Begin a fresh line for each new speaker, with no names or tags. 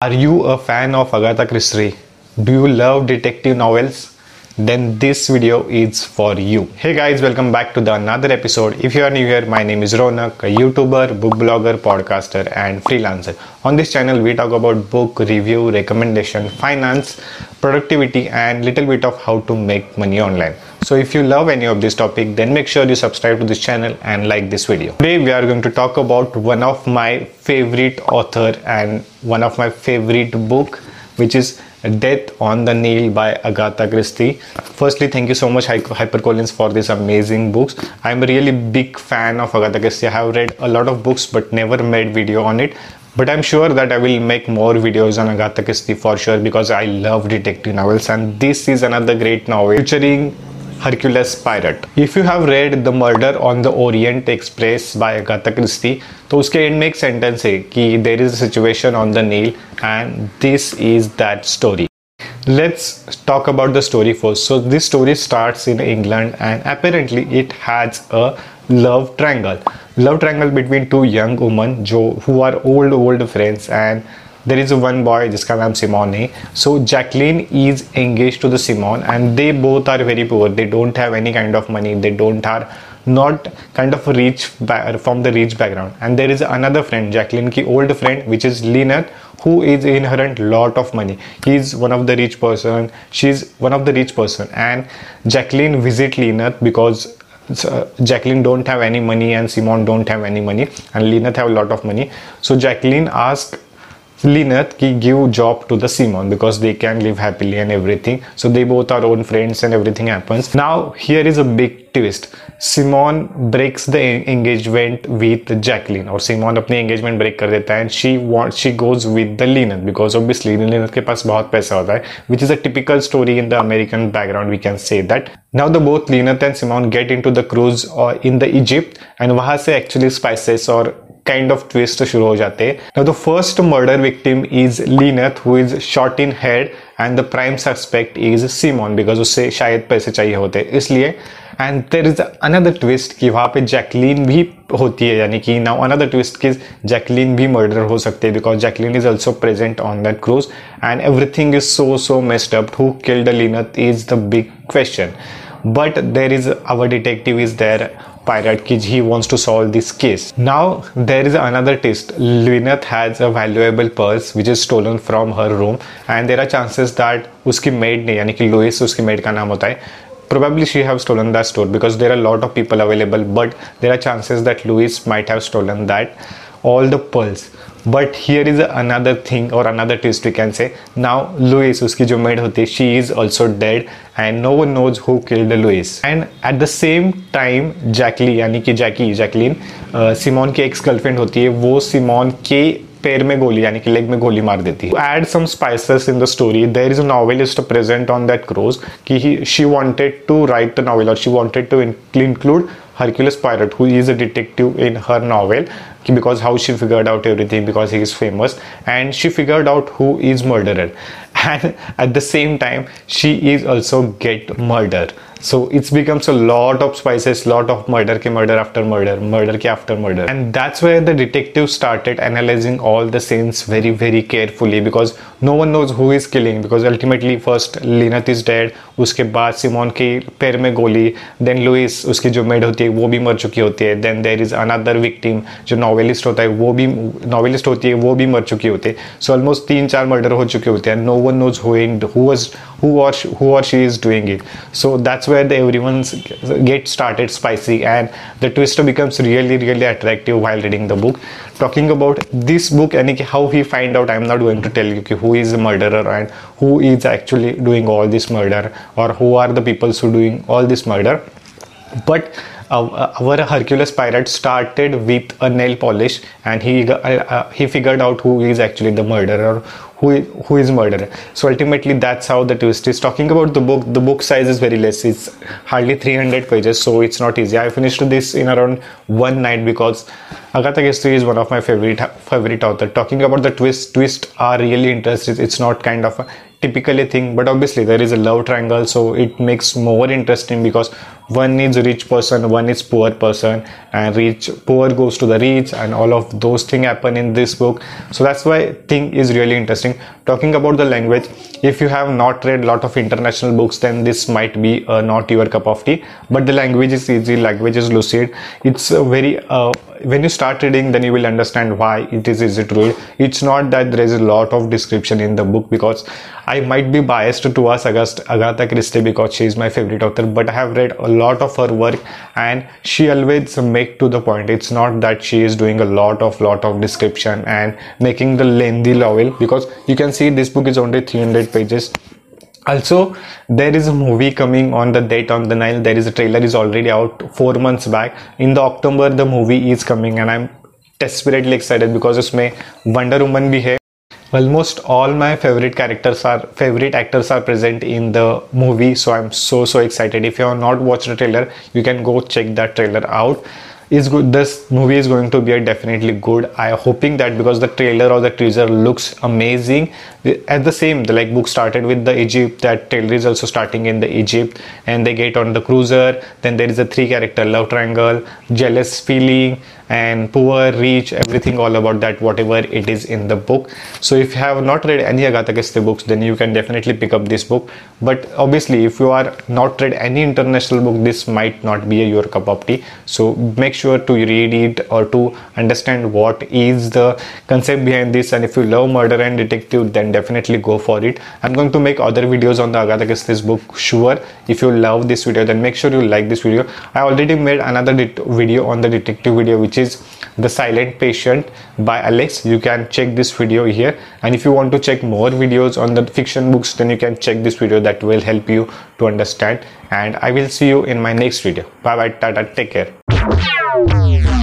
Are you a fan of Agatha Christie? Do you love detective novels? Then this video is for you. Hey guys, welcome back to the another episode. If you are new here, my name is Ronak, a YouTuber, book blogger, podcaster, and freelancer. On this channel, we talk about book review, recommendation, finance, productivity, and little bit of how to make money online. So if you love any of this topic, then make sure you subscribe to this channel and like this video. Today we are going to talk about one of my favorite author and one of my favorite book, which is Death on the Nile by Agatha Christie. Firstly, thank you so much HarperCollins for this amazing books. I'm a really big fan of Agatha Christie. I have read a lot of books but never made video on it. But I'm sure that I will make more videos on Agatha Christie for sure because I love detective novels and this is another great novel featuring Hercule Poirot if you have read the murder on the orient express by Agatha Christie तो उसके end में एक sentence है कि there is a on the Nile and this is that story let's talk about the story for so this story start in England and apparently it has a love triangle love triangle between two young woman जो who are old old friends and there is one boy जिसका नाम Simone है so Jacqueline is engaged to the Simon and they both are very poor they don't have any kind of money they don't are not kind of rich from the rich background and there is another friend Jacqueline ki old friend which is Lynette who is inherent lot of money he is one of the rich person she's one of the rich person and Jacqueline visit Lynette because uh, Jacqueline don't have any money and Simon don't have any money and Lynette have a lot of money so Jacqueline ask Lynette ki give job to the Simon because they can live happily and everything. So they both are own friends and everything happens. Now here is a big twist. Simon breaks the engagement with Jacqueline और Simon अपनी engagement break कर देता है and she wants she goes with the Lynette because obviously Lynette के पास बहुत पैसा होता है which is a typical story in the American background we can say that. Now the both Lynette and Simon get into the cruise or in the Egypt and वहाँ से actually spices और kind of twist शुरू हो जाते हैं। The first murder victim is Linnet who is shot in head and the prime suspect is Simon because उससे शायद पैसे चाहिए होते इसलिए and there is another twist कि वहाँ पे जैकलीन भी होती है, यानी कि नाउ अनदर ट्विस्ट कि जैकलीन भी मर्डर हो सकते हैं because Jacqueline is also present on that cruise and everything is so so messed up who killed Linnet is the big question but there is, our detective is there Poirot kid he wants to solve this case. Now there is another twist. Lynette has a valuable purse which is stolen from her room and there are chances that उसकी maid ने यानी कि lois उसकी maid का नाम होता है probably she have stolen that store because there are a lot of people available but there are chances that Louis might have stolen that all the pearls but here is another thing और another twist we can say now Louise उसकी जो maid होती है she is also dead and no one knows who killed Louise and at the same time Jackie यानी कि Jackie Jacqueline Simon की ex girlfriend होती है वो सिमोन के पैर में गोली यानी कि लेग में गोली मार देती है add some spices in the story there is a novelist present on that cruise कि she wanted to write the novel और she wanted to include Hercules Poirot, who is a detective in her novel, because how she figured out everything because he is famous, and she figured out who is murderer, and at the same time she is also get murder so it becomes a lot of spices lot of murder ke murder after murder murder ke after murder and that's where the detective started analyzing all the scenes very very carefully because no one knows who is killing because ultimately first Lynette is dead उसके बाद Simone के पैर में गोली then Louis उसकी जो maid होती है वो भी मर चुकी होती है then there is another victim जो नॉवेलिस्ट होता है वो भी नॉवेलिस्ट होती है वो भी मर चुकी होती है सो ऑलमोस्ट तीन चार मर्डर हो चुके होते हैं no one knows who who was who or she, who or she where the everyone gets started spicy and the twister becomes really really attractive while reading the book. Talking about this book and how he find out i'm not going to tell you who is the murderer and who is actually doing all this murder or who are the people who doing all this murder. But uh, our Hercules Poirot started with a nail polish and he uh, uh, he figured out who is actually the murderer who who is murderer. So ultimately that's how the twist is. Talking about the book the book size is very less. It's hardly 300 pages so it's not easy. I finished this in around one night because agatha christie is one of my favorite favorite author. Talking about the twist twist are really interesting. It's not kind of a typically thing but obviously there is a love triangle so it makes more interesting because one is rich person one is poor person and rich poor goes to the rich and all of those things happen in this book. So that's why thing is really interesting. Talking about the language if you have not read a lot of international books then this might be uh, not your cup of tea. But the language is easy language is lucid. It's a very uh, when you start reading then you will understand why it is easy to read it's not that there is a lot of description in the book because i might be biased towards agatha christie because she is my favorite author but i have read a lot of her work and she always make to the point. It's not that she is doing a lot of lot of description and making the lengthy novel because you can see this book is only 300 pages. Also there is a movie coming on the death on the nile there is a trailer is already out four months back. In the october the movie is coming and i'm desperately excited because it's may wonder woman be here almost all my favorite characters are favorite actors are present in the movie so i'm so so excited. If you have not watched the trailer you can go check that trailer out is good this movie is going to be definitely good. I hoping that because the trailer or the teaser looks amazing at the same the like book started with the egypt that trailer is also starting in the egypt and they get on the cruiser then there is a three character love triangle jealous feeling and poor rich everything all about that whatever it is in the book. So if you have not read any agatha christie books then you can definitely pick up this book. But obviously if you are not read any international book this might not be your cup of tea. So make sure to read it or to understand what is the concept behind this. And if you love murder and detective then definitely go for it. I'm going to make other videos on the agatha christie's book sure. If you love this video then make sure you like this video. I already made another video on the detective video which is the silent patient by alex. You can check this video here. And if you want to check more videos on the fiction books then you can check this video that will help you to understand. And i will see you in my next video. Bye bye tata. Take care